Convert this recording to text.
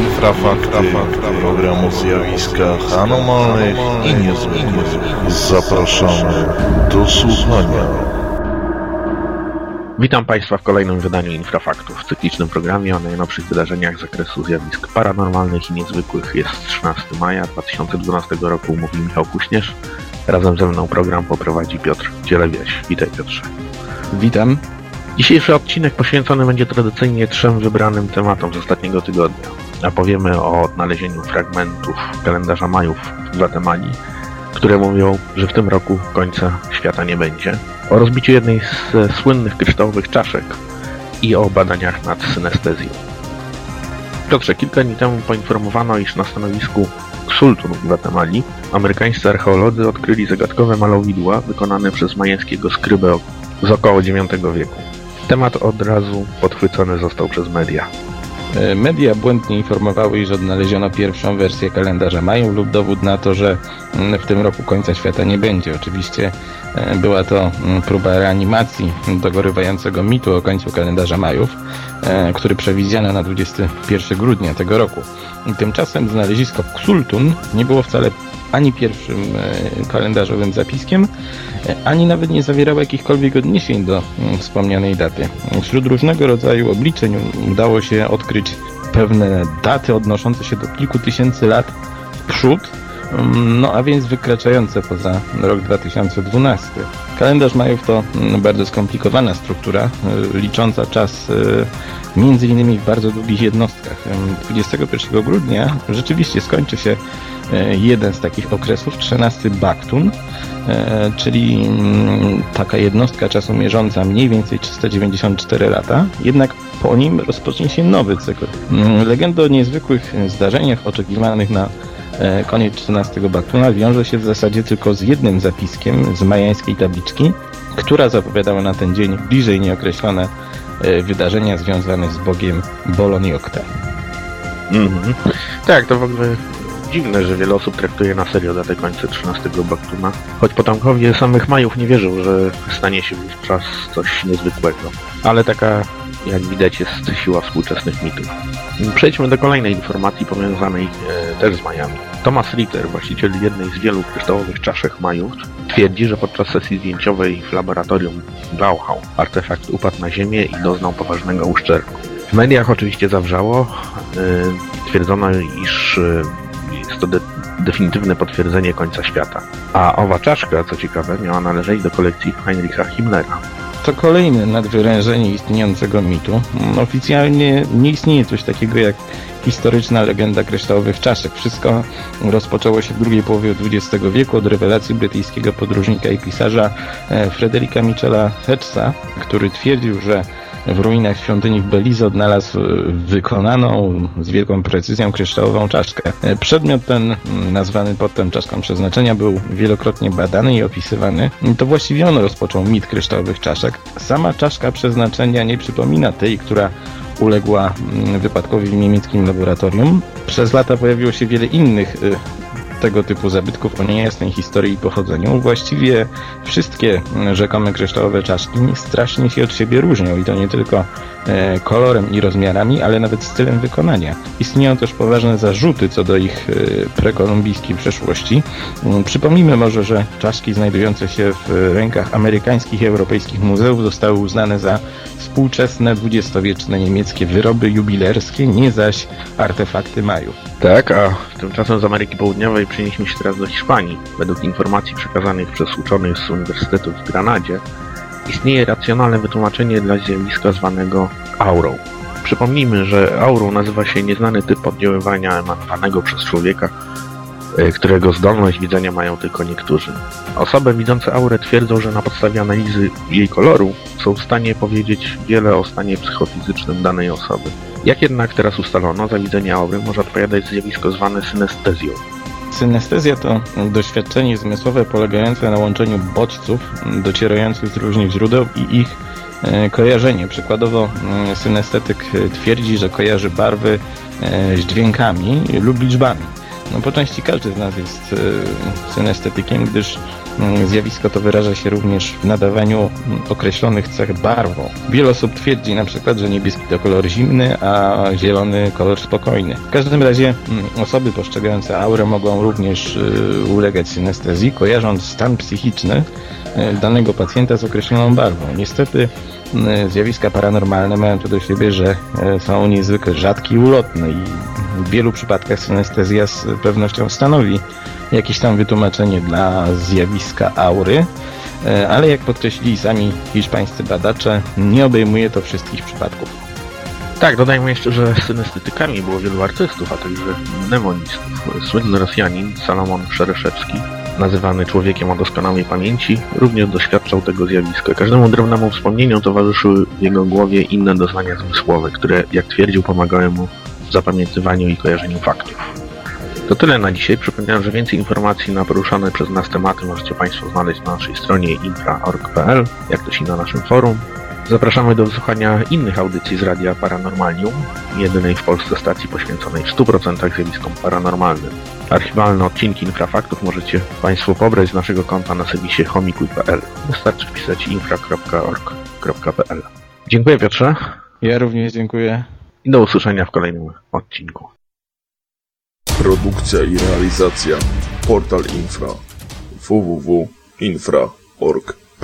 Infrafakty, program o zjawiskach anomalnych i niezwykłych. Zapraszamy do słuchania. Witam Państwa w kolejnym wydaniu Infrafaktów, cyklicznym programie o najnowszych wydarzeniach z zakresu zjawisk paranormalnych i niezwykłych. Jest 13 maja 2012 roku, mówi Michał Kuśnierz. Razem ze mną program poprowadzi Piotr Dzielewieś. Witaj Piotrze. Witam. Dzisiejszy odcinek poświęcony będzie tradycyjnie trzem wybranym tematom z ostatniego tygodnia. A powiemy o odnalezieniu fragmentów kalendarza Majów w Gwatemali, które mówią, że w tym roku końca świata nie będzie, o rozbiciu jednej z słynnych kryształowych czaszek i o badaniach nad synestezją. Piotrze, kilka dni temu poinformowano, iż na stanowisku Sultun w Gwatemali amerykańscy archeolodzy odkryli zagadkowe malowidła wykonane przez majeńskiego skrybę z około IX wieku. Temat od razu podchwycony został przez media. E, media błędnie informowały, iż odnaleziono pierwszą wersję kalendarza Majów lub dowód na to, że mm, w tym roku końca świata nie będzie. Oczywiście e, była to mm, próba reanimacji dogorywającego mitu o końcu kalendarza Majów, e, który przewidziano na 21 grudnia tego roku. Tymczasem znalezisko Ksultun nie było wcale ani pierwszym kalendarzowym zapiskiem, ani nawet nie zawierało jakichkolwiek odniesień do mm, wspomnianej daty. Wśród różnego rodzaju obliczeń udało się odkryć pewne daty odnoszące się do kilku tysięcy lat w przód, mm, no a więc wykraczające poza rok 2012. Kalendarz Majów to mm, bardzo skomplikowana struktura, y, licząca czas między innymi w bardzo długich jednostkach. 21 grudnia rzeczywiście skończy się jeden z takich okresów, 13 Baktun, E, czyli mm, taka jednostka czasu mierząca mniej więcej 394 lata, jednak po nim rozpocznie się nowy cykl. Mm, legenda o niezwykłych zdarzeniach oczekiwanych na e, koniec XIII Baktuna wiąże się w zasadzie tylko z jednym zapiskiem z majańskiej tabliczki, która zapowiadała na ten dzień bliżej nieokreślone e, wydarzenia związane z bogiem Boloniokta. Mhm. Tak, to w ogóle dziwne, że wiele osób traktuje na serio datę końca 13 Baktuna, choć potomkowie samych Majów nie wierzą, że stanie się wówczas coś niezwykłego. Ale taka, jak widać, jest siła współczesnych mitów. Przejdźmy do kolejnej informacji powiązanej e, też z Majami. Thomas Ritter, właściciel jednej z wielu kryształowych czaszek Majów, twierdzi, że podczas sesji zdjęciowej w laboratorium Blauhau artefakt upadł na ziemię i doznał poważnego uszczerbku. W mediach oczywiście zawrzało. E, twierdzono, iż e, to de definitywne potwierdzenie końca świata. A owa czaszka, co ciekawe, miała należeć do kolekcji Heinricha Himmlera. To kolejne nadwyrężenie istniejącego mitu. Oficjalnie nie istnieje coś takiego jak historyczna legenda kryształowych czaszek. Wszystko rozpoczęło się w drugiej połowie XX wieku od rewelacji brytyjskiego podróżnika i pisarza e, Frederika Michela Hedgesa, który twierdził, że w ruinach świątyni w Belize odnalazł e, wykonaną z wielką precyzją kryształową czaszkę. E, przedmiot ten, nazwany potem czaszką przeznaczenia, był wielokrotnie badany i opisywany. To właściwie on rozpoczął mit kryształowych czaszek. Sama czaszka przeznaczenia nie przypomina tej, która uległa wypadkowi w niemieckim laboratorium. Przez lata pojawiło się wiele innych tego typu zabytków o niejasnej historii i pochodzeniu. Właściwie wszystkie rzekome kryształowe czaszki strasznie się od siebie różnią i to nie tylko e, kolorem i rozmiarami, ale nawet stylem wykonania. Istnieją też poważne zarzuty co do ich e, prekolumbijskiej przeszłości. Mm, przypomnijmy może, że czaszki znajdujące się w rękach amerykańskich i europejskich muzeów zostały uznane za współczesne dwudziestowieczne niemieckie wyroby jubilerskie, nie zaś artefakty Majów. Tak, a tymczasem z Ameryki Południowej przenieśmy się teraz do Hiszpanii. Według informacji przekazanych przez uczonych z Uniwersytetu w Granadzie istnieje racjonalne wytłumaczenie dla zjawiska zwanego aurą. Przypomnijmy, że aurą nazywa się nieznany typ oddziaływania emanowanego przez człowieka E, którego zdolność widzenia mają tylko niektórzy. Osoby widzące aurę twierdzą, że na podstawie analizy jej koloru są w stanie powiedzieć wiele o stanie psychofizycznym danej osoby. Jak jednak teraz ustalono, za widzenie aury może odpowiadać zjawisko zwane synestezją. Synestezja to doświadczenie zmysłowe polegające na łączeniu bodźców docierających z różnych źródeł i ich e, kojarzenie. Przykładowo mm, synestetyk twierdzi, że kojarzy barwy e, z dźwiękami lub liczbami. No po części każdy z nas jest e, synestetykiem, gdyż mm, zjawisko to wyraża się również w nadawaniu mm, określonych cech barwą. Wiele osób twierdzi na przykład, że niebieski to kolor zimny, a zielony kolor spokojny. W każdym razie mm, osoby postrzegające aurę mogą również e, ulegać synestezji, kojarząc stan psychiczny e, danego pacjenta z określoną barwą. Niestety zjawiska paranormalne mają to do siebie, że e, są niezwykle rzadkie i ulotne i w wielu przypadkach synestezja z pewnością stanowi jakieś tam wytłumaczenie dla zjawiska aury, e, ale jak podkreślili sami hiszpańscy badacze, nie obejmuje to wszystkich przypadków. Tak, dodajmy jeszcze, że synestetykami było wielu artystów, a także mnemonistów. Słynny Rosjanin Salomon Szereszewski, nazywany człowiekiem o doskonałej pamięci, również doświadczał tego zjawiska. Każdemu drobnemu wspomnieniu towarzyszyły w jego głowie inne doznania zmysłowe, które, jak twierdził, pomagały mu zapamiętywaniu i kojarzeniu faktów. To tyle na dzisiaj. Przypominam, że więcej informacji na poruszane przez nas tematy możecie Państwo znaleźć na naszej stronie infra.org.pl, jak też i na naszym forum. Zapraszamy do wysłuchania innych audycji z Radia Paranormalium, jedynej w Polsce stacji poświęconej w 100% zjawiskom paranormalnym. Archiwalne odcinki Infrafaktów możecie Państwo pobrać z naszego konta na serwisie homikuj.pl. Wystarczy wpisać infra.org.pl. Dziękuję Piotrze Ja również dziękuję. I do usłyszenia w kolejnym odcinku. Produkcja i realizacja Portal Infra www.infra.org